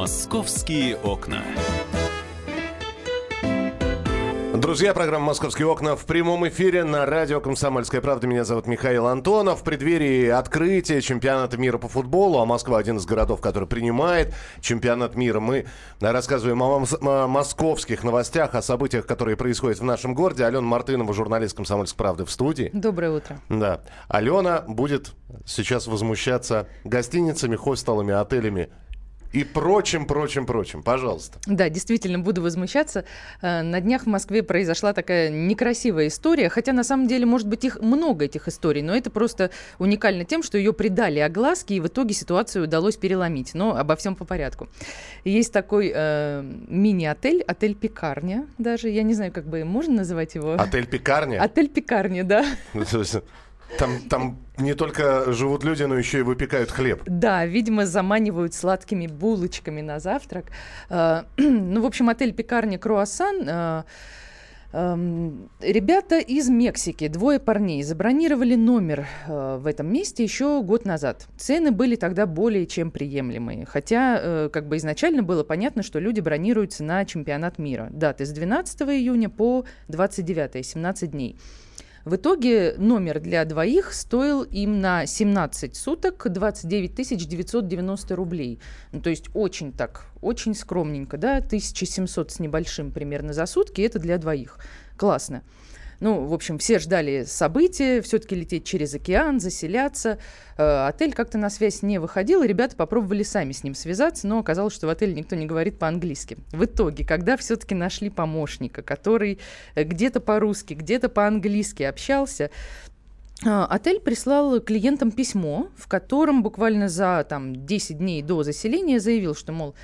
Московские окна. Друзья, программа «Московские окна» в прямом эфире на радио «Комсомольская правда». Меня зовут Михаил Антонов. В преддверии открытия чемпионата мира по футболу, а Москва один из городов, который принимает чемпионат мира, мы рассказываем о, о московских новостях, о событиях, которые происходят в нашем городе. Алена Мартынова, журналист «Комсомольской правды» в студии. Доброе утро. Да. Алена будет сейчас возмущаться гостиницами, хостелами, отелями и прочим, прочим, прочим. Пожалуйста. Да, действительно, буду возмущаться. Э, на днях в Москве произошла такая некрасивая история, хотя на самом деле, может быть, их много этих историй, но это просто уникально тем, что ее придали огласке, и в итоге ситуацию удалось переломить. Но обо всем по порядку. Есть такой э, мини-отель, отель Пекарня даже, я не знаю, как бы можно называть его. Отель Пекарня? Отель Пекарня, да. Там, там не только живут люди, но еще и выпекают хлеб. Да, видимо, заманивают сладкими булочками на завтрак. Э, ну, в общем, отель «Пекарня Круассан» эм, Ребята из Мексики, двое парней, забронировали номер э, в этом месте еще год назад. Цены были тогда более чем приемлемые. Хотя, э, как бы изначально было понятно, что люди бронируются на чемпионат мира. Даты с 12 июня по 29, 17 дней. В итоге номер для двоих стоил им на 17 суток 29 990 рублей. Ну, то есть очень так, очень скромненько, да, 1700 с небольшим примерно за сутки, это для двоих. Классно. Ну, в общем, все ждали события, все-таки лететь через океан, заселяться. Э, отель как-то на связь не выходил, и ребята попробовали сами с ним связаться, но оказалось, что в отеле никто не говорит по-английски. В итоге, когда все-таки нашли помощника, который э, где-то по-русски, где-то по-английски общался, э, Отель прислал клиентам письмо, в котором буквально за там, 10 дней до заселения заявил, что, мол,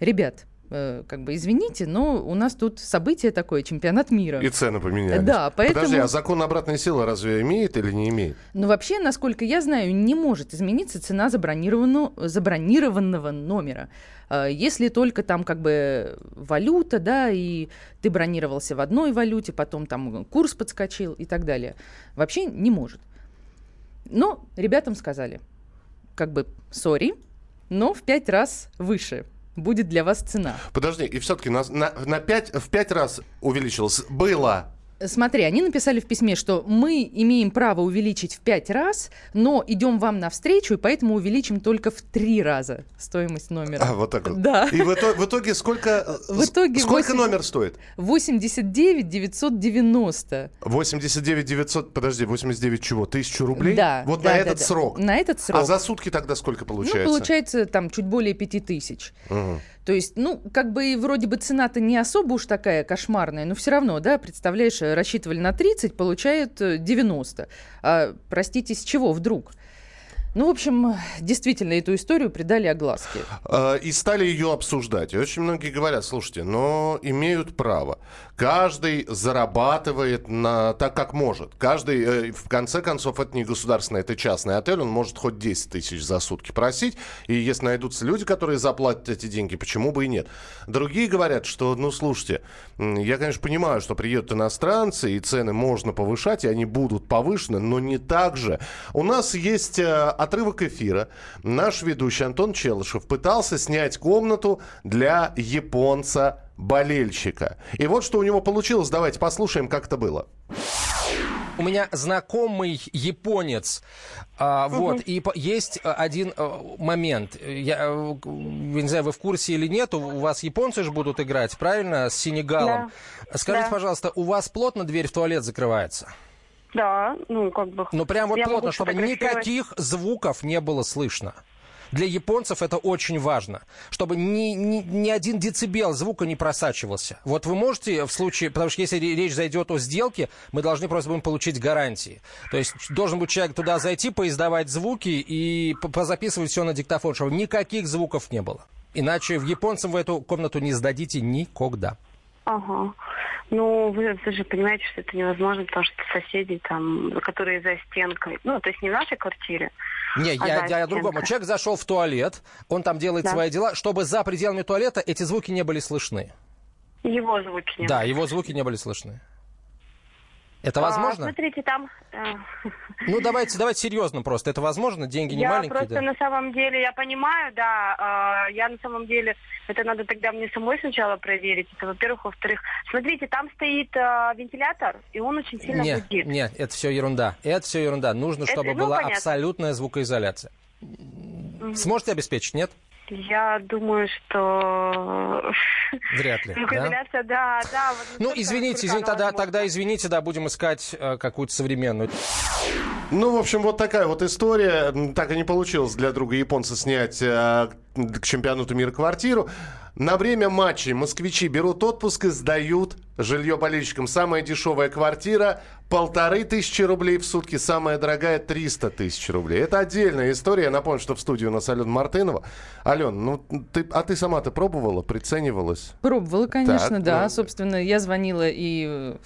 ребят, как бы извините, но у нас тут событие такое, чемпионат мира. И цены поменялись. Да, поэтому... Подожди, а закон обратной силы разве имеет или не имеет? Ну, вообще, насколько я знаю, не может измениться цена забронированного, забронированного номера. Э, если только там как бы валюта, да, и ты бронировался в одной валюте, потом там курс подскочил и так далее. Вообще не может. Но ребятам сказали, как бы, сори, но в пять раз выше – будет для вас цена. Подожди, и все-таки на, на, на 5, в пять раз увеличилось. Было Смотри, они написали в письме, что мы имеем право увеличить в пять раз, но идем вам навстречу, и поэтому увеличим только в три раза стоимость номера. А, вот так вот. Да. И в итоге, в итоге сколько, э, в итоге сколько 8, номер стоит? 89 990. 89 900, подожди, 89 чего? Тысячу рублей? Да. Вот да, на да, этот да. срок? На этот срок. А за сутки тогда сколько получается? Ну, получается там чуть более пяти тысяч. Угу. То есть, ну, как бы вроде бы цена-то не особо уж такая кошмарная, но все равно, да, представляешь, рассчитывали на 30, получают 90. Э, а, простите, с чего вдруг? Ну, в общем, действительно, эту историю придали огласке. А, и стали ее обсуждать. И очень многие говорят, слушайте, но имеют право. Каждый зарабатывает на, так, как может. Каждый, э, в конце концов, это не государственный, это частный отель, он может хоть 10 тысяч за сутки просить. И если найдутся люди, которые заплатят эти деньги, почему бы и нет. Другие говорят, что, ну, слушайте, я, конечно, понимаю, что приедут иностранцы, и цены можно повышать, и они будут повышены, но не так же. У нас есть э, отрывок эфира. Наш ведущий Антон Челышев пытался снять комнату для японца-болельщика. И вот что у него получилось. Давайте послушаем, как это было. У меня знакомый японец, а, вот, и по, есть а, один а, момент. Я, я не знаю, вы в курсе или нет, у вас японцы же будут играть, правильно, с Сенегалом. Да. Скажите, да. пожалуйста, у вас плотно дверь в туалет закрывается? Да, ну как бы. Ну прям вот плотно, чтобы никаких звуков не было слышно. Для японцев это очень важно, чтобы ни, ни, ни один децибел звука не просачивался. Вот вы можете в случае, потому что если речь зайдет о сделке, мы должны просто будем получить гарантии. То есть должен быть человек туда зайти, поиздавать звуки и позаписывать все на диктофон, чтобы никаких звуков не было. Иначе в японцам в эту комнату не сдадите никогда. Ага. Ну, вы, вы же понимаете, что это невозможно, потому что соседи там, которые за стенкой, ну, то есть не в нашей квартире. Не, а я, я о другом. Человек зашел в туалет, он там делает да. свои дела, чтобы за пределами туалета эти звуки не были слышны. Его звуки не Да, его звуки не были слышны. Это А, возможно? смотрите, там... э, Ну, давайте, давайте серьезно просто. Это возможно? Деньги не я маленькие, просто да? на самом деле, я понимаю, да, э, я на самом деле, это надо тогда мне самой сначала проверить, это во-первых, во-вторых, смотрите, там стоит э, вентилятор, и он очень сильно Нет, гудит. нет, это все ерунда. Это все ерунда. Нужно, Это, чтобы ну, была понятно. абсолютная звукоизоляция. Сможете обеспечить, нет? Я думаю, что... Вряд ли, да? Звукоизоляция, да, да. вот Ну, извините, извините, тогда, тогда извините, да, будем искать э, какую-то современную. Ну, в общем, вот такая вот история. Так и не получилось для друга японца снять э, к чемпионату мира квартиру. На время матчей москвичи берут отпуск и сдают жилье болельщикам. Самая дешевая квартира полторы тысячи рублей в сутки, самая дорогая 300 тысяч рублей. Это отдельная история. Я напомню, что в студию у нас Алена Мартынова. Ален, ну ты, а ты сама-то пробовала, приценивалась? Пробовала, конечно, Так, да. ну- Собственно, я звонила и э,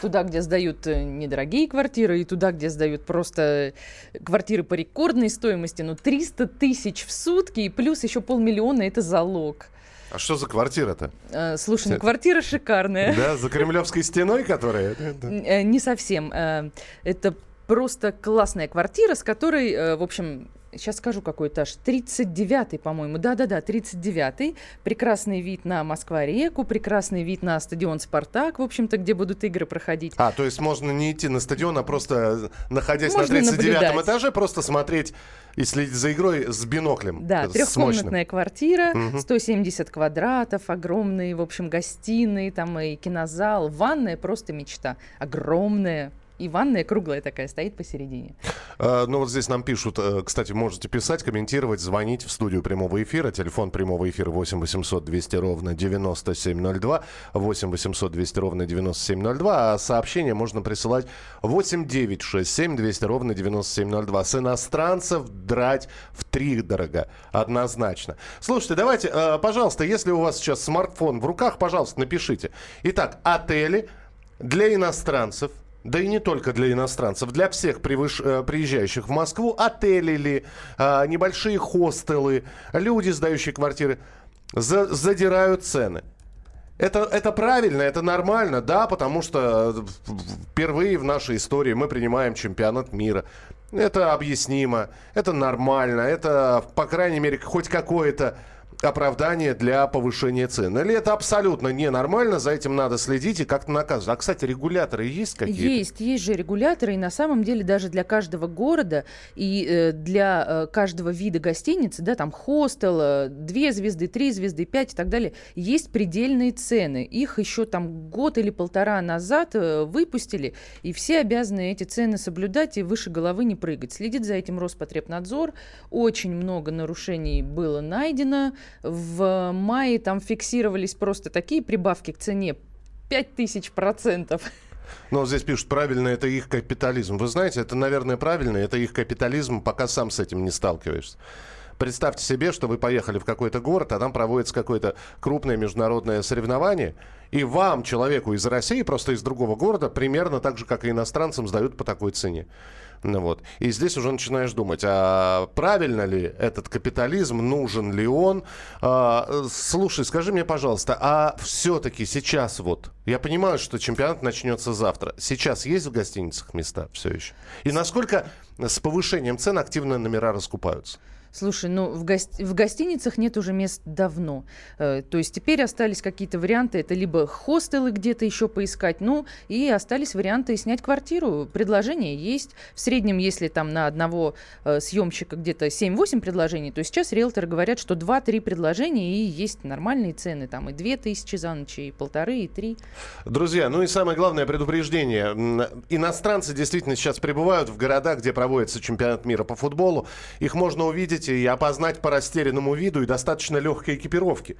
туда, где сдают э, недорогие квартиры, и туда, где сдают просто квартиры по рекордной стоимости. Ну, 300 тысяч в сутки, и плюс еще полмиллиона – это залог. А что за квартира-то? Э, Слушай, ну квартира шикарная. Да, за Кремлевской стеной, которая... Э, Не совсем. Э, Это просто классная квартира, с которой, в общем, сейчас скажу какой этаж, 39-й, по-моему. Да-да-да, 39-й. Прекрасный вид на Москва-реку, прекрасный вид на стадион «Спартак», в общем-то, где будут игры проходить. А, то есть можно не идти на стадион, а просто, находясь Можно на 39 наблюдать. этаже, просто смотреть и следить за игрой с биноклем. Да, трехкомнатная квартира, Мгм. 170 квадратов, огромные, в общем, гостиные, там и кинозал, ванная просто мечта, огромная. И ванная круглая такая стоит посередине. Э, ну вот здесь нам пишут, э, кстати, можете писать, комментировать, звонить в студию прямого эфира. Телефон прямого эфира 8 800 200 ровно 9702. 8 800 200 ровно 9702. А сообщение можно присылать 8 9 6 7 200 ровно 9702. С иностранцев драть в три дорого. Однозначно. Слушайте, давайте, э, пожалуйста, если у вас сейчас смартфон в руках, пожалуйста, напишите. Итак, отели для иностранцев, да и не только для иностранцев, для всех превыш- э, приезжающих в Москву, отели ли, а, небольшие хостелы, люди, сдающие квартиры, за- задирают цены. Это, это правильно, это нормально, да, потому что э, впервые в нашей истории мы принимаем чемпионат мира. Это объяснимо, это нормально, это, по крайней мере, хоть какое-то оправдание для повышения цен. Или это абсолютно ненормально, за этим надо следить и как-то наказывать. А, кстати, регуляторы есть какие-то? Есть, есть же регуляторы, и на самом деле даже для каждого города и э, для э, каждого вида гостиницы, да, там хостел, э, две звезды, три звезды, пять и так далее, есть предельные цены. Их еще там год или полтора назад выпустили, и все обязаны эти цены соблюдать и выше головы не прыгать. Следит за этим Роспотребнадзор. Очень много нарушений было найдено. В мае там фиксировались просто такие прибавки к цене 5000 процентов. Но здесь пишут, правильно, это их капитализм. Вы знаете, это, наверное, правильно, это их капитализм, пока сам с этим не сталкиваешься. Представьте себе, что вы поехали в какой-то город, а там проводится какое-то крупное международное соревнование, и вам, человеку из России, просто из другого города, примерно так же, как и иностранцам, сдают по такой цене. Ну вот. И здесь уже начинаешь думать, а правильно ли этот капитализм, нужен ли он? А, слушай, скажи мне, пожалуйста, а все-таки сейчас вот, я понимаю, что чемпионат начнется завтра, сейчас есть в гостиницах места все еще? И насколько с повышением цен активно номера раскупаются? Слушай, ну в, гос- в гостиницах нет уже мест давно. Э, то есть теперь остались какие-то варианты. Это либо хостелы где-то еще поискать, ну и остались варианты снять квартиру. Предложения есть. В среднем, если там на одного э, съемщика где-то 7-8 предложений, то сейчас риэлторы говорят, что 2-3 предложения и есть нормальные цены. Там и 2 тысячи за ночь, и полторы, и три. Друзья, ну и самое главное предупреждение. Иностранцы действительно сейчас прибывают в города, где проводится чемпионат мира по футболу. Их можно увидеть и опознать по растерянному виду и достаточно легкой экипировки.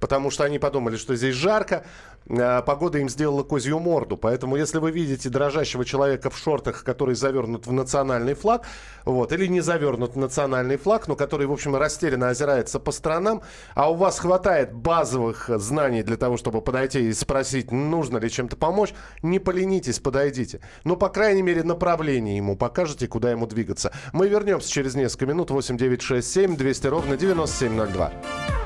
Потому что они подумали, что здесь жарко, а погода им сделала козью морду. Поэтому, если вы видите дрожащего человека в шортах, который завернут в национальный флаг, вот, или не завернут в национальный флаг, но который, в общем, растерянно озирается по сторонам, а у вас хватает базовых знаний для того, чтобы подойти и спросить, нужно ли чем-то помочь, не поленитесь, подойдите. Ну, по крайней мере, направление ему покажете, куда ему двигаться. Мы вернемся через несколько минут. 8 9 6 7 200 ровно 9702.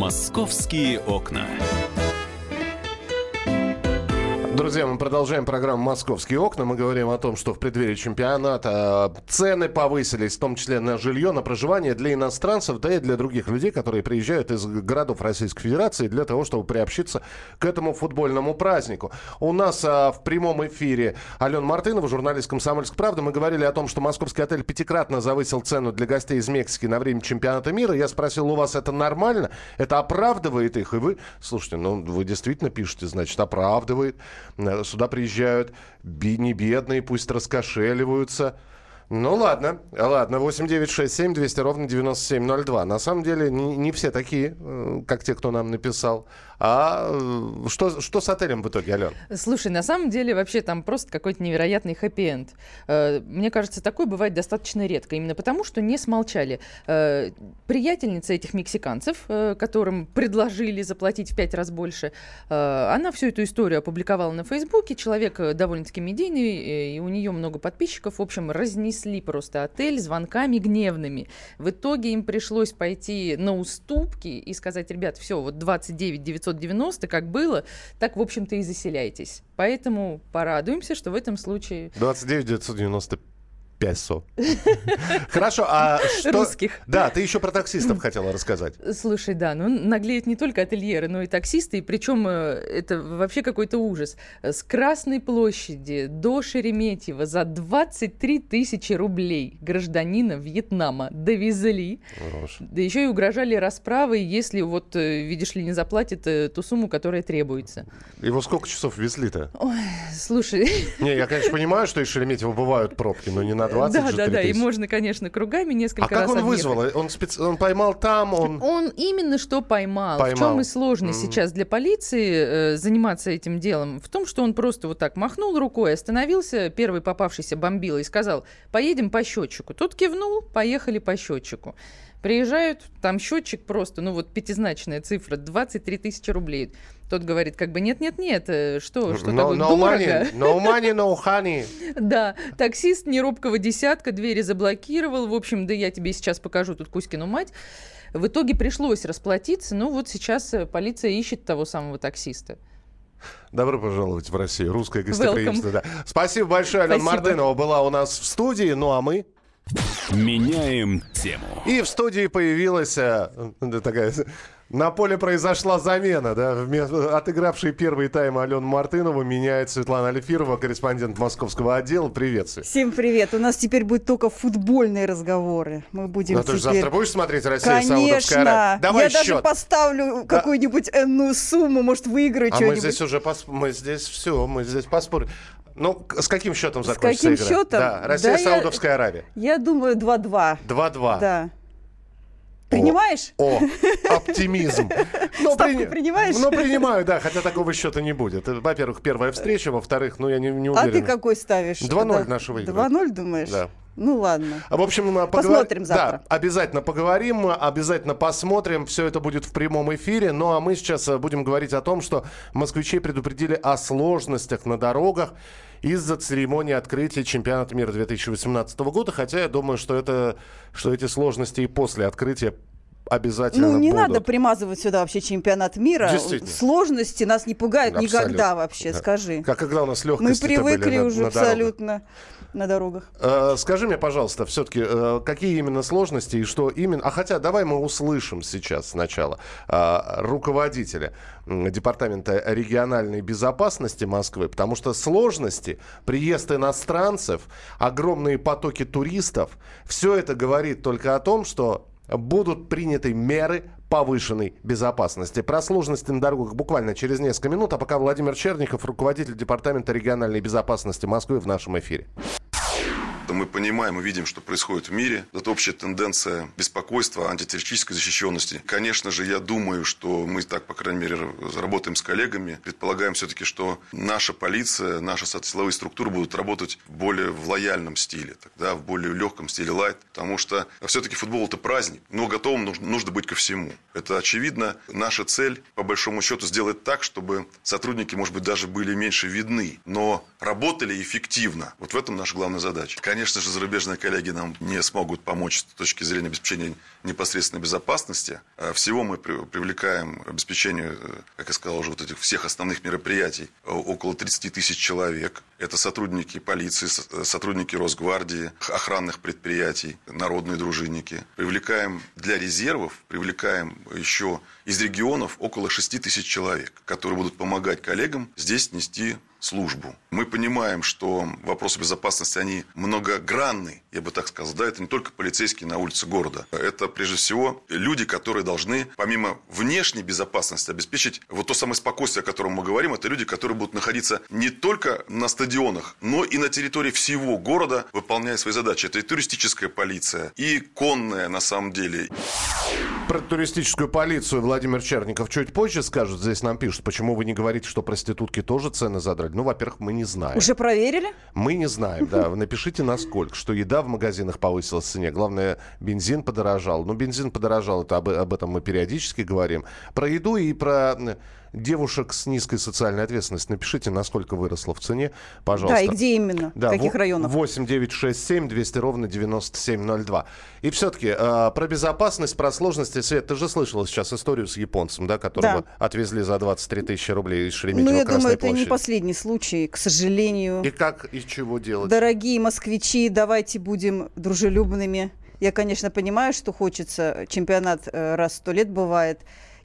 «Московские окна». Друзья, мы продолжаем программу «Московские окна». Мы говорим о том, что в преддверии чемпионата цены повысились, в том числе на жилье, на проживание для иностранцев, да и для других людей, которые приезжают из городов Российской Федерации для того, чтобы приобщиться к этому футбольному празднику. У нас а, в прямом эфире Алена Мартынова, журналист «Комсомольской правды». Мы говорили о том, что московский отель пятикратно завысил цену для гостей из Мексики на время чемпионата мира. Я спросил, у вас это нормально? Это оправдывает их? И вы, слушайте, ну вы действительно пишете, значит, оправдывает. Э, сюда приезжают не бедные, пусть раскошеливаются. Ну ладно, ладно, 8967 200 ровно 9702. На самом деле не, не все такие, э, как те, кто нам написал. А э, что, что с отелем в итоге, Ален? Слушай, на самом деле вообще там просто какой-то невероятный хэппи-энд. Э, мне кажется, такое бывает достаточно редко, именно потому, что не смолчали. Э, приятельница этих мексиканцев, которым предложили заплатить в пять раз больше, она всю эту историю опубликовала на Фейсбуке. Человек довольно-таки медийный, и у нее много подписчиков. В общем, разнесли просто отель звонками гневными. В итоге им пришлось пойти на уступки и сказать, ребят, все, вот 29 900 990, как было, так, в общем-то, и заселяйтесь. Поэтому порадуемся, что в этом случае... 29 995 песо. Хорошо, а что... Русских. Да, ты еще про таксистов хотела рассказать. Слушай, да, ну наглеют не только ательеры, но и таксисты, и причем э, это вообще какой-то ужас. С Красной площади до Шереметьево за 23 тысячи рублей гражданина Вьетнама довезли. Хорош. Да еще и угрожали расправой, если вот, э, видишь ли, не заплатит э, ту сумму, которая требуется. Его сколько часов везли-то? Ой, слушай... Не, я, конечно, понимаю, что из Шереметьево бывают пробки, но не надо 20 Да, да, да, и можно, конечно, кругами несколько а раз как он вызвал? Он, специ... он поймал там, он... Он именно что поймал. поймал. В чем и сложность mm-hmm. сейчас для полиции э, заниматься этим делом? В том, что он просто вот так махнул рукой, остановился, первый попавшийся бомбил и сказал, поедем по счетчику. Тот кивнул, поехали по счетчику. Приезжают, там счетчик просто, ну вот пятизначная цифра, 23 тысячи рублей. Тот говорит, как бы, нет-нет-нет, э, что, что no, такое, no дорого. Money, no money, no honey. Да, таксист неробкого десятка, двери заблокировал. В общем, да я тебе сейчас покажу тут Кузькину мать. В итоге пришлось расплатиться, ну вот сейчас э, полиция ищет того самого таксиста. Добро пожаловать в Россию. Русское гостеприимство. Да. Спасибо большое, Алена Мартынова была у нас в студии. Ну а мы Меняем тему. И в студии появилась э, такая... На поле произошла замена, да, отыгравший первый тайм Алену Мартынову меняет Светлана Альфирова, корреспондент московского отдела. Привет, Свет. Всем привет. У нас теперь будет только футбольные разговоры. Мы будем Но теперь... ты же завтра будешь смотреть Россия Конечно. Саудовская Аравия? Давай Я счет. даже поставлю да. какую-нибудь энную сумму, может, выиграю а что-нибудь. мы здесь уже, пос... мы здесь все, мы здесь поспорим. Ну, с каким счетом закончится игра? С каким игра? счетом? Да, Россия, да Саудовская я, Аравия. Я думаю, 2-2. 2-2. Да. Принимаешь? О, о оптимизм. Но Ставку при... принимаешь? Ну, принимаю, да, хотя такого счета не будет. Во-первых, первая встреча, во-вторых, ну, я не, не уверен. А ты какой ставишь? 2-0 наши выиграют. 2-0 думаешь? Да. Ну ладно. В общем, поговор... посмотрим завтра. Да, обязательно поговорим, обязательно посмотрим. Все это будет в прямом эфире. Ну а мы сейчас э, будем говорить о том, что москвичей предупредили о сложностях на дорогах из-за церемонии открытия чемпионата мира 2018 года. Хотя я думаю, что, это, что эти сложности и после открытия обязательно Ну, не будут. надо примазывать сюда вообще чемпионат мира. Сложности нас не пугают абсолютно. никогда вообще, да. скажи. Как когда у нас легкости Мы привыкли были уже на, на абсолютно. Дорогах на дорогах. Э, скажи мне, пожалуйста, все-таки, э, какие именно сложности и что именно... А хотя давай мы услышим сейчас сначала э, руководителя Департамента региональной безопасности Москвы, потому что сложности, приезд иностранцев, огромные потоки туристов, все это говорит только о том, что будут приняты меры повышенной безопасности. Про сложности на дорогах буквально через несколько минут. А пока Владимир Черников, руководитель Департамента региональной безопасности Москвы в нашем эфире. Что мы понимаем и видим, что происходит в мире. Это общая тенденция беспокойства, антитеррористической защищенности. Конечно же, я думаю, что мы так, по крайней мере, работаем с коллегами. Предполагаем все-таки, что наша полиция, наши силовые структуры будут работать более в лояльном стиле, тогда в более легком стиле лайт. Потому что все-таки футбол – это праздник. Но готовым нужно, нужно быть ко всему. Это очевидно. Наша цель, по большому счету, сделать так, чтобы сотрудники, может быть, даже были меньше видны, но работали эффективно. Вот в этом наша главная задача. Конечно же, зарубежные коллеги нам не смогут помочь с точки зрения обеспечения непосредственной безопасности. А всего мы привлекаем обеспечению, э, как я сказал, уже вот этих всех основных мероприятий э, около 30 тысяч человек. Это сотрудники полиции, э, сотрудники Росгвардии, охранных предприятий, народные дружинники. Привлекаем для резервов, привлекаем еще из регионов около 6 тысяч человек, которые будут помогать коллегам здесь нести службу. Мы понимаем, что вопросы безопасности, они многогранны, я бы так сказал. Да, это не только полицейские на улице города. Это, прежде всего, люди, которые должны, помимо внешней безопасности, обеспечить вот то самое спокойствие, о котором мы говорим. Это люди, которые будут находиться не только на стадионах, но и на территории всего города, выполняя свои задачи. Это и туристическая полиция, и конная, на самом деле. Про туристическую полицию Владимир Черников чуть позже скажет. Здесь нам пишут, почему вы не говорите, что проститутки тоже цены задрали. Ну, во-первых, мы не знаем. Уже проверили? Мы не знаем, да. Напишите насколько, что еда в магазинах повысилась в цене. Главное, бензин подорожал. Ну, бензин подорожал, это об, об этом мы периодически говорим. Про еду и про девушек с низкой социальной ответственностью. Напишите, насколько выросла в цене, пожалуйста. Да, и где именно, да, в каких районах. 8 9 6 7 200 ровно 9702. И все-таки э, про безопасность, про сложности. Свет, ты же слышала сейчас историю с японцем, да, которого да. отвезли за 23 тысячи рублей из Шереметьево Ну, я думаю, это не последний случай, к сожалению. И как, и чего делать? Дорогие москвичи, давайте будем дружелюбными. Я, конечно, понимаю, что хочется. Чемпионат э, раз в сто лет бывает.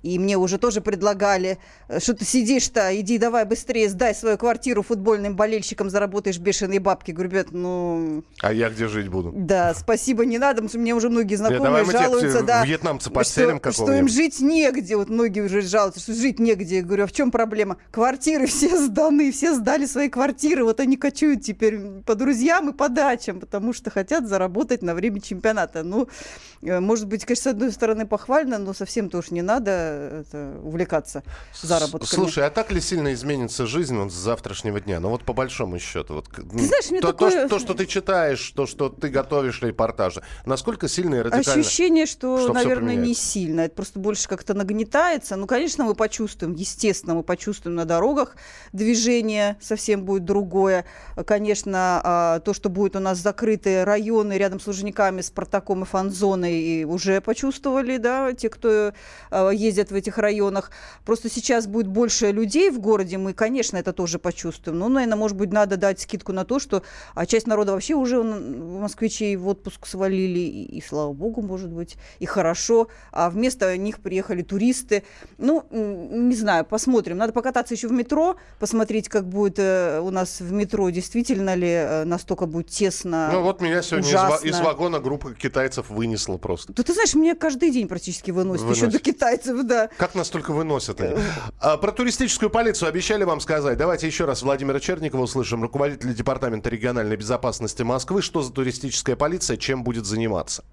И мне уже тоже предлагали, э, что ты сидишь-то, иди давай быстрее сдай свою квартиру футбольным болельщикам, заработаешь бешеные бабки. Говорю, ребят, ну... А я где жить буду? Да, спасибо, не надо, потому что мне уже многие знакомые да, жалуются, да, вьетнамцы подселим что, что им жить негде. Вот многие уже жалуются, что жить негде. Я говорю, а в чем проблема? Квартиры все сданы, все сдали свои квартиры. Вот они кочуют теперь по друзьям и по дачам, потому что хотят заработать на время чемпионата. Ну, э, может быть, конечно, с одной стороны похвально, но совсем тоже не надо это, увлекаться заработками. Слушай, а так ли сильно изменится жизнь вот с завтрашнего дня? Ну вот по большому счету. Вот, ты знаешь, мне то, такое... то, то, что ты читаешь, то, что ты готовишь репортажи, насколько сильно и радикально? Ощущение, что, что наверное, не сильно. Это просто больше как-то нагнетается. Ну, конечно, мы почувствуем, естественно, мы почувствуем на дорогах движение совсем будет другое. Конечно, а, то, что будет у нас закрытые районы рядом с Лужниками, Спартаком и Фанзоной, уже почувствовали, да, те, кто а, ездит ездят в этих районах. Просто сейчас будет больше людей в городе, мы, конечно, это тоже почувствуем. Но, наверное, может быть, надо дать скидку на то, что а часть народа вообще уже москвичей в отпуск свалили, и, и слава богу, может быть, и хорошо. А вместо них приехали туристы. Ну, не знаю, посмотрим. Надо покататься еще в метро, посмотреть, как будет э, у нас в метро, действительно ли э, настолько будет тесно. Ну, вот меня сегодня ужасно. из, из вагона группа китайцев вынесла просто. Да ты знаешь, меня каждый день практически выносит, выносит. еще до китайцев, да да. Как нас только выносят. А, про туристическую полицию обещали вам сказать. Давайте еще раз Владимира Черникова услышим, руководителя Департамента региональной безопасности Москвы. Что за туристическая полиция, чем будет заниматься?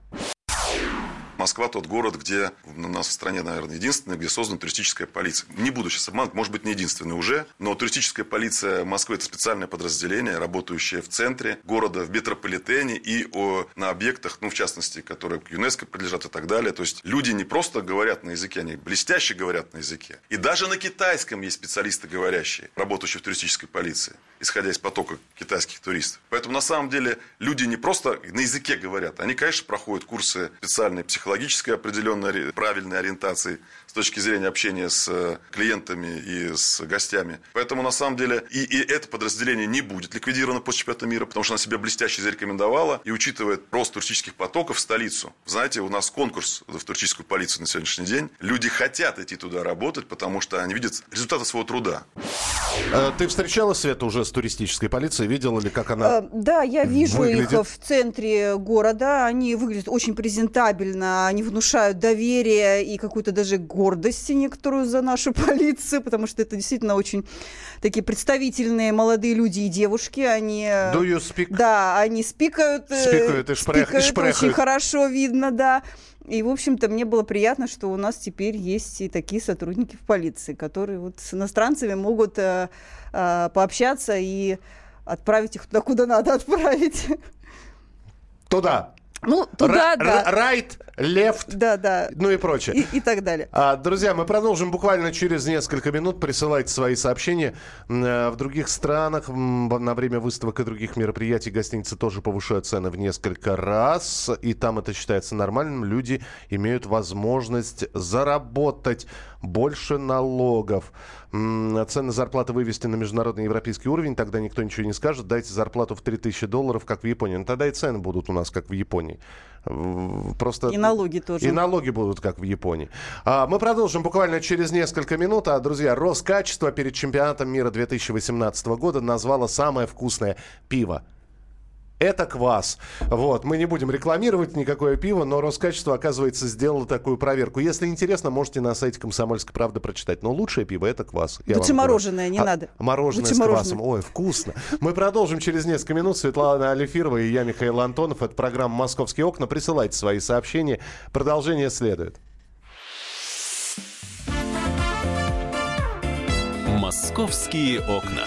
Москва тот город, где у нас в стране, наверное, единственный, где создана туристическая полиция. Не буду сейчас обманывать, может быть, не единственный уже, но туристическая полиция Москвы – это специальное подразделение, работающее в центре города, в метрополитене и о, на объектах, ну, в частности, которые к ЮНЕСКО принадлежат и так далее. То есть люди не просто говорят на языке, они блестяще говорят на языке. И даже на китайском есть специалисты говорящие, работающие в туристической полиции, исходя из потока китайских туристов. Поэтому на самом деле люди не просто на языке говорят, они, конечно, проходят курсы специальной психологии, психологической определенной правильной ориентации с точки зрения общения с э, клиентами и с гостями. Поэтому, на самом деле, и, и это подразделение не будет ликвидировано после чемпионата мира, потому что она себя блестяще зарекомендовала и учитывает рост туристических потоков в столицу. Знаете, у нас конкурс в туристическую полицию на сегодняшний день. Люди хотят идти туда работать, потому что они видят результаты своего труда. Э, ты встречала Света уже с туристической полицией? Видела ли, как она э, Да, я вижу выглядит? их в центре города. Они выглядят очень презентабельно они внушают доверие и какую-то даже гордость некоторую за нашу полицию, потому что это действительно очень такие представительные молодые люди и девушки. Они, Do you speak? Да, они спикают. Спикают и, шпрех, спикают и шпрехают. очень хорошо видно, да. И, в общем-то, мне было приятно, что у нас теперь есть и такие сотрудники в полиции, которые вот с иностранцами могут э, э, пообщаться и отправить их туда, куда надо отправить. Туда. Ну, туда, да. Right, left, да, да. ну и прочее. И, и так далее. А, друзья, мы продолжим буквально через несколько минут. Присылайте свои сообщения. Э, в других странах на время выставок и других мероприятий гостиницы тоже повышают цены в несколько раз. И там это считается нормальным. Люди имеют возможность заработать больше налогов. Цены зарплаты вывести на международный европейский уровень, тогда никто ничего не скажет. Дайте зарплату в 3000 долларов, как в Японии. Ну, тогда и цены будут у нас, как в Японии. Просто... И налоги тоже. И налоги будут, как в Японии. А, мы продолжим буквально через несколько минут. А, друзья, Роскачество перед чемпионатом мира 2018 года назвало самое вкусное пиво это квас. Вот. Мы не будем рекламировать никакое пиво, но Роскачество, оказывается, сделало такую проверку. Если интересно, можете на сайте Комсомольской правды прочитать. Но лучшее пиво это квас. Я Лучше мороженое, не а, надо. Мороженое Лучше с мороженое. квасом. Ой, вкусно. Мы продолжим через несколько минут. Светлана Алифирова и я, Михаил Антонов. Это программа «Московские окна». Присылайте свои сообщения. Продолжение следует. «Московские окна».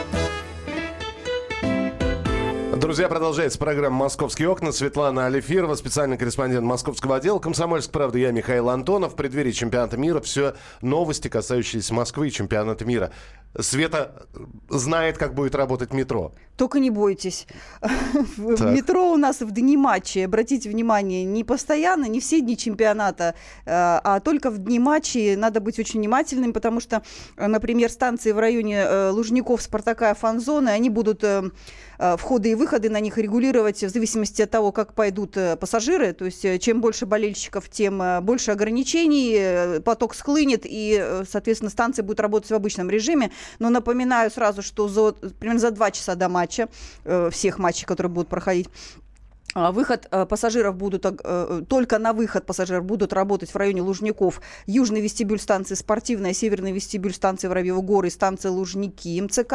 Друзья, продолжается программа «Московские окна». Светлана Алифирова, специальный корреспондент московского отдела. Комсомольск, правда, я Михаил Антонов. В преддверии чемпионата мира все новости, касающиеся Москвы и чемпионата мира. Света знает, как будет работать метро. Только не бойтесь. В метро у нас в дни матчей, обратите внимание, не постоянно, не все дни чемпионата, э, а только в дни матчей надо быть очень внимательным, потому что, например, станции в районе э, Лужников, Спартака и Фанзоны, они будут Э, входы и выходы на них регулировать в зависимости от того, как пойдут э, пассажиры. То есть э, чем больше болельщиков, тем больше ограничений, поток схлынет, и, соответственно, станция будет работать в обычном режиме. Но напоминаю сразу, что за, примерно за два часа до матча, всех матчей, которые будут проходить, выход э, пассажиров будут, э, э, только на выход пассажиров будут работать в районе Лужников. Южный вестибюль станции Спортивная, северный вестибюль станции Воробьевы горы станция Лужники МЦК.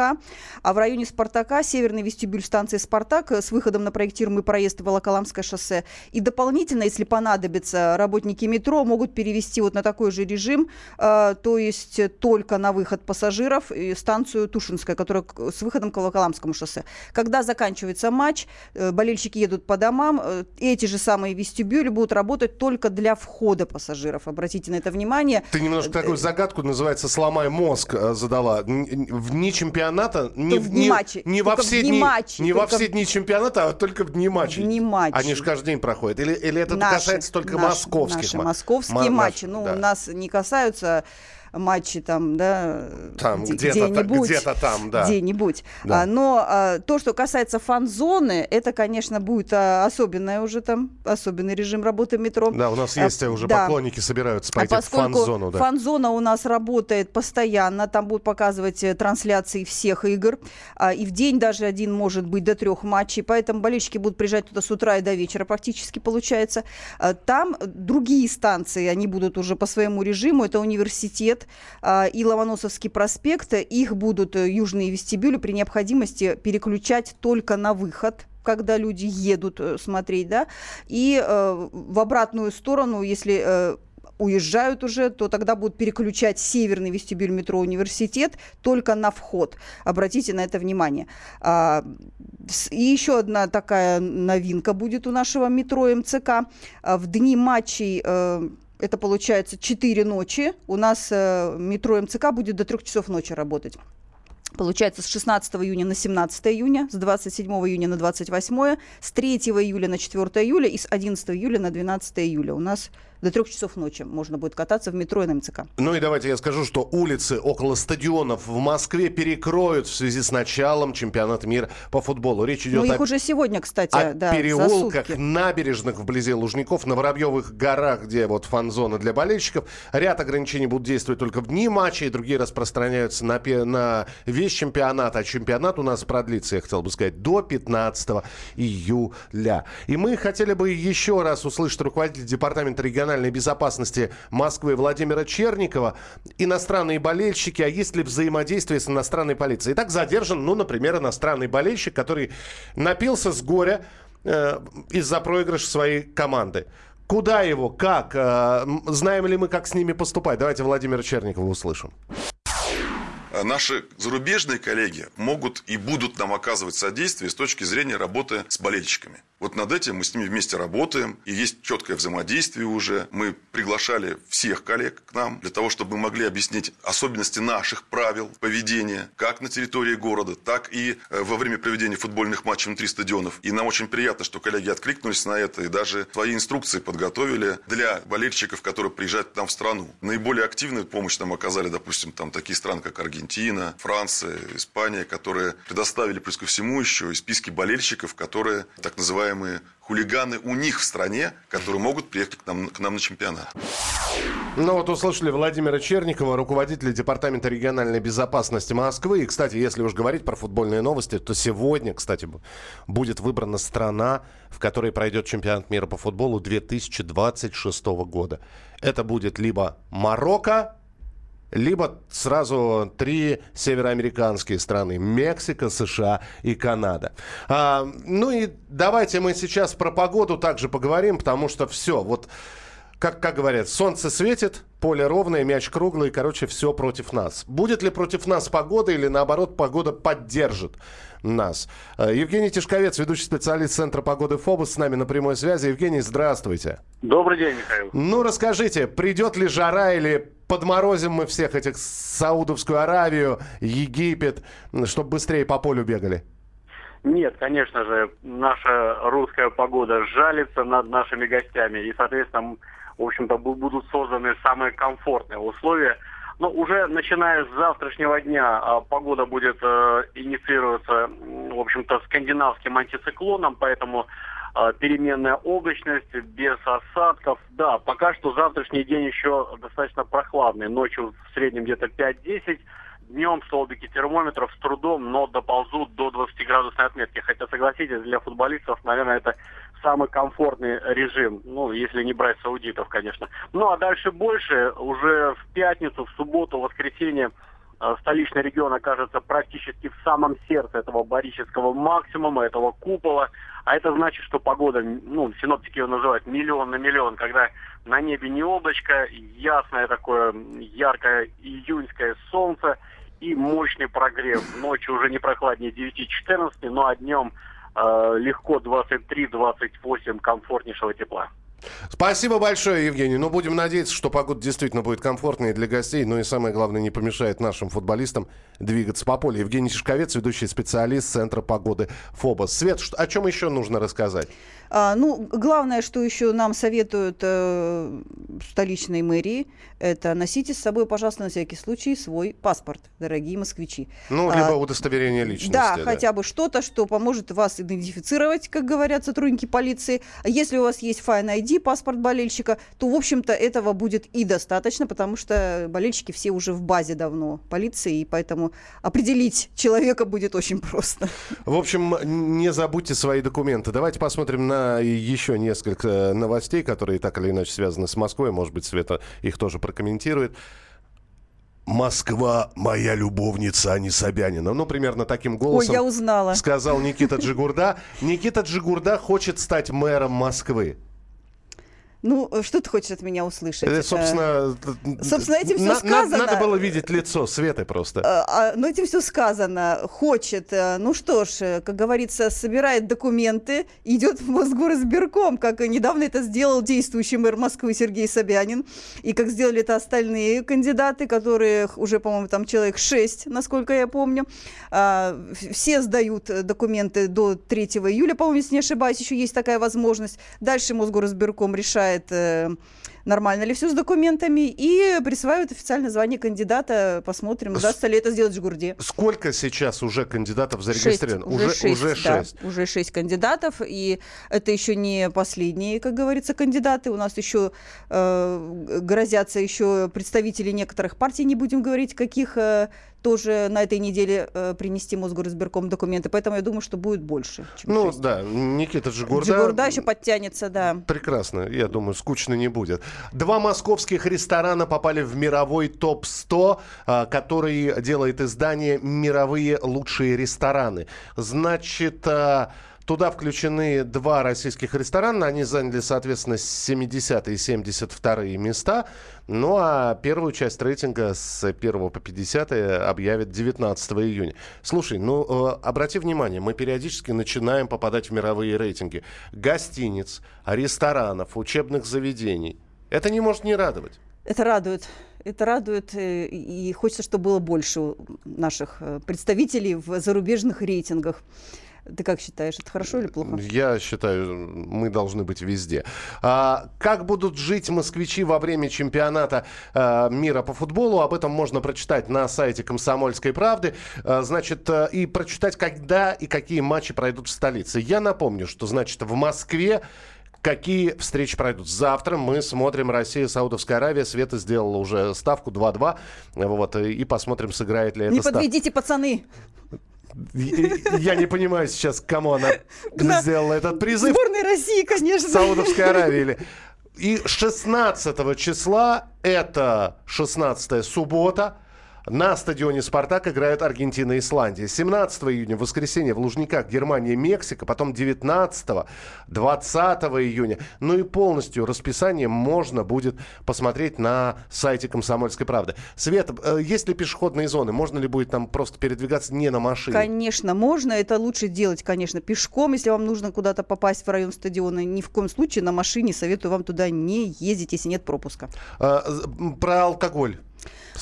А в районе Спартака северный вестибюль станции Спартак с выходом на проектируемый проезд Волоколамское шоссе. И дополнительно, если понадобится, работники метро могут перевести вот на такой же режим, то есть только на выход пассажиров и станцию Тушинская, которая с выходом к Волоколамскому шоссе. Когда заканчивается матч, болельщики едут по домам э, эти же самые вестибюли будут работать только для входа пассажиров. Обратите на это внимание. Ты немножко такую э, загадку, называется «сломай мозг» э, задала. В дни чемпионата, не, в дни матча. Не, во все дни, матча, не во все дни чемпионата, а только в дни матчей. Дни матчей. Они же каждый день проходят. Или, или это наши, касается только наши, московских наши московские матчи. Ну, да. у нас не касаются матчи там, да, там, где-то, где-нибудь, где-то там, да. Где-нибудь. Да. А, но а, то, что касается фан-зоны, это, конечно, будет а, особенное уже там, особенный режим работы метро. Да, у нас есть а, уже да. поклонники собираются пойти а в фан-зону. Да. Фан-зона у нас работает постоянно, там будут показывать э, трансляции всех игр, а, и в день даже один может быть до трех матчей, поэтому болельщики будут приезжать туда с утра и до вечера практически получается. А, там другие станции, они будут уже по своему режиму, это университет, а, и Ломоносовский проспект, их будут э, южные вестибюли при необходимости переключать только на выход когда люди едут э, смотреть, да, и э, в обратную сторону, если э, уезжают уже, то тогда будут переключать северный вестибюль метро «Университет» только на вход. Обратите на это внимание. А, и еще одна такая новинка будет у нашего метро МЦК. А, в дни матчей это получается 4 ночи. У нас э, метро МЦК будет до 3 часов ночи работать. Получается, с 16 июня на 17 июня, с 27 июня на 28, с 3 июля на 4 июля и с 11 июля на 12 июля. У нас до трех часов ночи можно будет кататься в метро и на МЦК. Ну и давайте я скажу, что улицы около стадионов в Москве перекроют в связи с началом чемпионата мира по футболу. Речь идет ну, о... их уже сегодня, кстати, о да, переулках, набережных вблизи Лужников, на Воробьевых горах, где вот фан-зона для болельщиков. Ряд ограничений будут действовать только в дни матчей, другие распространяются на, на весь чемпионат. А чемпионат у нас продлится, я хотел бы сказать, до 15 июля. И мы хотели бы еще раз услышать руководителя Департамента региональной безопасности Москвы Владимира Черникова. Иностранные болельщики, а есть ли взаимодействие с иностранной полицией? Итак, задержан, ну, например, иностранный болельщик, который напился с горя э, из-за проигрыша своей команды. Куда его? Как? Э, знаем ли мы, как с ними поступать? Давайте Владимира Черникова услышим. А наши зарубежные коллеги могут и будут нам оказывать содействие с точки зрения работы с болельщиками. Вот над этим мы с ними вместе работаем, и есть четкое взаимодействие уже. Мы приглашали всех коллег к нам для того, чтобы мы могли объяснить особенности наших правил поведения, как на территории города, так и э, во время проведения футбольных матчей внутри стадионов. И нам очень приятно, что коллеги откликнулись на это и даже свои инструкции подготовили для болельщиков, которые приезжают к нам в страну. Наиболее активную помощь нам оказали, допустим, там такие страны, как Аргентина, Франция, Испания, которые предоставили плюс ко всему еще и списки болельщиков, которые так называемые хулиганы у них в стране, которые могут приехать к нам, к нам на чемпионат. Ну вот услышали Владимира Черникова, руководителя Департамента региональной безопасности Москвы. И, кстати, если уж говорить про футбольные новости, то сегодня, кстати, будет выбрана страна, в которой пройдет чемпионат мира по футболу 2026 года. Это будет либо Марокко, либо сразу три североамериканские страны. Мексика, США и Канада. А, ну и давайте мы сейчас про погоду также поговорим, потому что все, вот как, как говорят, солнце светит, поле ровное, мяч круглый, короче, все против нас. Будет ли против нас погода или наоборот погода поддержит нас? А, Евгений Тишковец, ведущий специалист Центра погоды ФОБОС, с нами на прямой связи. Евгений, здравствуйте. Добрый день, Михаил. Ну, расскажите, придет ли жара или подморозим мы всех этих Саудовскую Аравию, Египет, чтобы быстрее по полю бегали? Нет, конечно же, наша русская погода жалится над нашими гостями, и, соответственно, в общем-то, будут созданы самые комфортные условия. Но уже начиная с завтрашнего дня а, погода будет э, инициироваться, в общем-то, скандинавским антициклоном, поэтому а, переменная облачность, без осадков. Да, пока что завтрашний день еще достаточно прохладный. Ночью в среднем где-то 5-10. Днем столбики термометров с трудом, но доползут до 20 градусной отметки. Хотя, согласитесь, для футболистов, наверное, это самый комфортный режим. Ну, если не брать саудитов, конечно. Ну, а дальше больше. Уже в пятницу, в субботу, в воскресенье Э, столичный регион окажется практически в самом сердце этого барического максимума, этого купола. А это значит, что погода, ну, синоптики ее называют миллион на миллион, когда на небе не облачко, ясное такое яркое июньское солнце и мощный прогрев. Ночью уже не прохладнее 9-14, ну а днем легко 23-28 комфортнейшего тепла. Спасибо большое, Евгений. Ну, будем надеяться, что погода действительно будет комфортной для гостей, ну и самое главное, не помешает нашим футболистам двигаться по полю. Евгений Шишковец, ведущий специалист Центра погоды ФОБОС. Свет, о чем еще нужно рассказать? А, ну, главное, что еще нам советуют э, столичной мэрии, это носите с собой, пожалуйста, на всякий случай свой паспорт, дорогие москвичи. Ну, либо а, удостоверение личности. Да, да, хотя бы что-то, что поможет вас идентифицировать, как говорят сотрудники полиции. А если у вас есть Fine ID, паспорт болельщика, то, в общем-то, этого будет и достаточно, потому что болельщики все уже в базе давно полиции, и поэтому определить человека будет очень просто. В общем, не забудьте свои документы. Давайте посмотрим на на еще несколько новостей, которые так или иначе связаны с Москвой. Может быть, Света их тоже прокомментирует. Москва моя любовница, а не Собянина. Ну, примерно таким голосом Ой, я узнала. сказал Никита Джигурда. Никита Джигурда хочет стать мэром Москвы. Ну, э, что ты хочешь от меня услышать? Это, собственно, собственно, этим все сказано. Надо было видеть лицо Светы просто. А, а, ну, этим все сказано. Хочет. Э, ну что ж, э, как говорится, собирает документы, идет в Мосгоризбирком, как недавно это сделал действующий мэр Москвы Сергей Собянин. И как сделали это остальные кандидаты, которых уже, по-моему, там человек шесть, насколько я помню. А, все сдают документы до 3 июля, по-моему, если не ошибаюсь, еще есть такая возможность. Дальше Мосгоризбирком решает решает э, нормально ли все с документами, и присваивают официальное звание кандидата. Посмотрим, удастся ли это сделать в Жгурде. Сколько сейчас уже кандидатов зарегистрировано? Шесть, уже, шесть, уже шесть. Да, уже шесть кандидатов, и это еще не последние, как говорится, кандидаты. У нас еще э, грозятся еще представители некоторых партий, не будем говорить, каких э, тоже на этой неделе э, принести Мосгоризбирком документы. Поэтому я думаю, что будет больше. Чем ну 6. да, Никита Джигурда. Джигурда еще подтянется, да. Прекрасно. Я думаю, скучно не будет. Два московских ресторана попали в мировой топ-100, э, который делает издание «Мировые лучшие рестораны». Значит... Э, Туда включены два российских ресторана. Они заняли, соответственно, 70 и 72 места. Ну а первую часть рейтинга с 1 по 50 объявят 19 июня. Слушай, ну э, обрати внимание, мы периодически начинаем попадать в мировые рейтинги. Гостиниц, ресторанов, учебных заведений. Это не может не радовать. Это радует. Это радует, э, и хочется, чтобы было больше наших э, представителей в зарубежных рейтингах. Ты как считаешь, это хорошо или плохо? Я считаю, мы должны быть везде. А, как будут жить москвичи во время чемпионата а, мира по футболу? Об этом можно прочитать на сайте Комсомольской правды. А, значит, а, и прочитать, когда и какие матчи пройдут в столице. Я напомню, что, значит, в Москве Какие встречи пройдут? Завтра мы смотрим Россия, Саудовская Аравия. Света сделала уже ставку 2-2. Вот, и посмотрим, сыграет ли это Не подведите, пацаны! Я не понимаю сейчас, кому она сделала этот призыв. Сборной России, конечно. Саудовской Аравии. Или... И 16 числа, это 16 суббота, на стадионе «Спартак» играют Аргентина и Исландия. 17 июня, в воскресенье, в Лужниках, Германия, Мексика. Потом 19, 20 июня. Ну и полностью расписание можно будет посмотреть на сайте «Комсомольской правды». Света, э, есть ли пешеходные зоны? Можно ли будет там просто передвигаться не на машине? Конечно, можно. Это лучше делать, конечно, пешком. Если вам нужно куда-то попасть в район стадиона, ни в коем случае на машине советую вам туда не ездить, если нет пропуска. А, про алкоголь.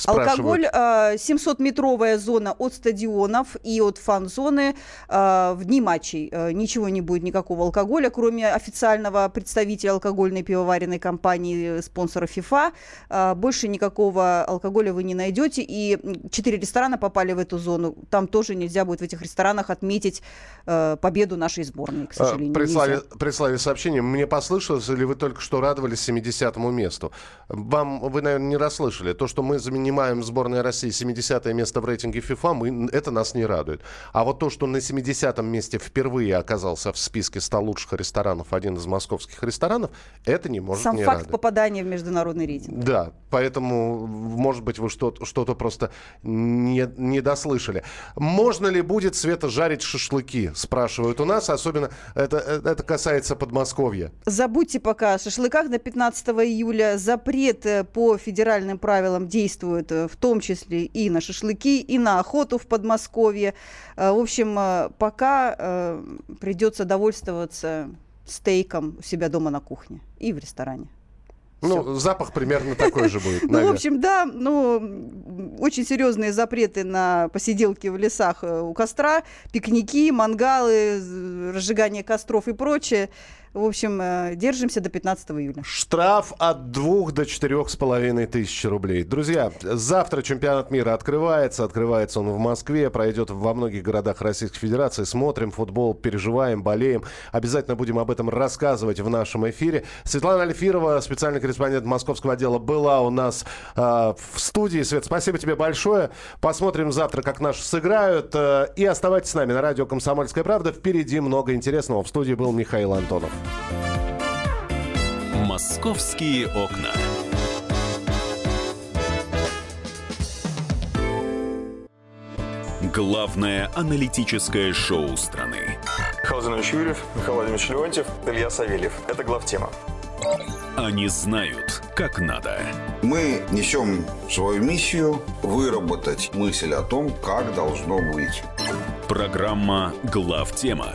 Алкоголь, 700-метровая а, зона от стадионов и от фан-зоны а, в дни матчей. А, ничего не будет, никакого алкоголя, кроме официального представителя алкогольной пивоваренной компании, спонсора ФИФА. Больше никакого алкоголя вы не найдете. И четыре ресторана попали в эту зону. Там тоже нельзя будет в этих ресторанах отметить победу нашей сборной, к сожалению. Прислали, прислали сообщение. Мне послышалось, или вы только что радовались 70-му месту? Вам, вы, наверное, не расслышали. То, что мы заменили занимаем сборная России 70 место в рейтинге FIFA, мы, это нас не радует. А вот то, что на 70-м месте впервые оказался в списке 100 лучших ресторанов один из московских ресторанов, это не может Сам не факт радовать. попадания в международный рейтинг. Да, поэтому, может быть, вы что-то, что-то просто не, не дослышали. Можно ли будет, Света, жарить шашлыки, спрашивают у нас, особенно это, это касается Подмосковья. Забудьте пока о шашлыках до 15 июля. Запрет э, по федеральным правилам действует действует, э, в том числе и на шашлыки, и на охоту в Подмосковье. Э, в общем, э, пока придется довольствоваться стейком у себя дома на кухне и в ресторане. Ну, Всё. запах примерно такой же будет. Ну, в общем, да, ну, очень серьезные запреты на посиделки в лесах у костра, пикники, мангалы, разжигание костров и прочее. В общем, э, держимся до 15 июля. Штраф от 2 до 4,5 тысяч рублей. Друзья, завтра чемпионат мира открывается. Открывается он в Москве, пройдет во многих городах Российской Федерации. Смотрим футбол, переживаем, болеем. Обязательно будем об этом рассказывать в нашем эфире. Светлана Альфирова, специальный корреспондент московского отдела, была у нас э, в студии. Свет, спасибо тебе большое. Посмотрим завтра, как наши сыграют. Э, и оставайтесь с нами на радио «Комсомольская правда». Впереди много интересного. В студии был Михаил Антонов. Московские окна. Главное аналитическое шоу страны. Михаил Зинович Юрьев, Михаил Владимирович Леонтьев, Илья Савельев. Это главтема. Они знают, как надо. Мы несем свою миссию выработать мысль о том, как должно быть. Программа «Главтема»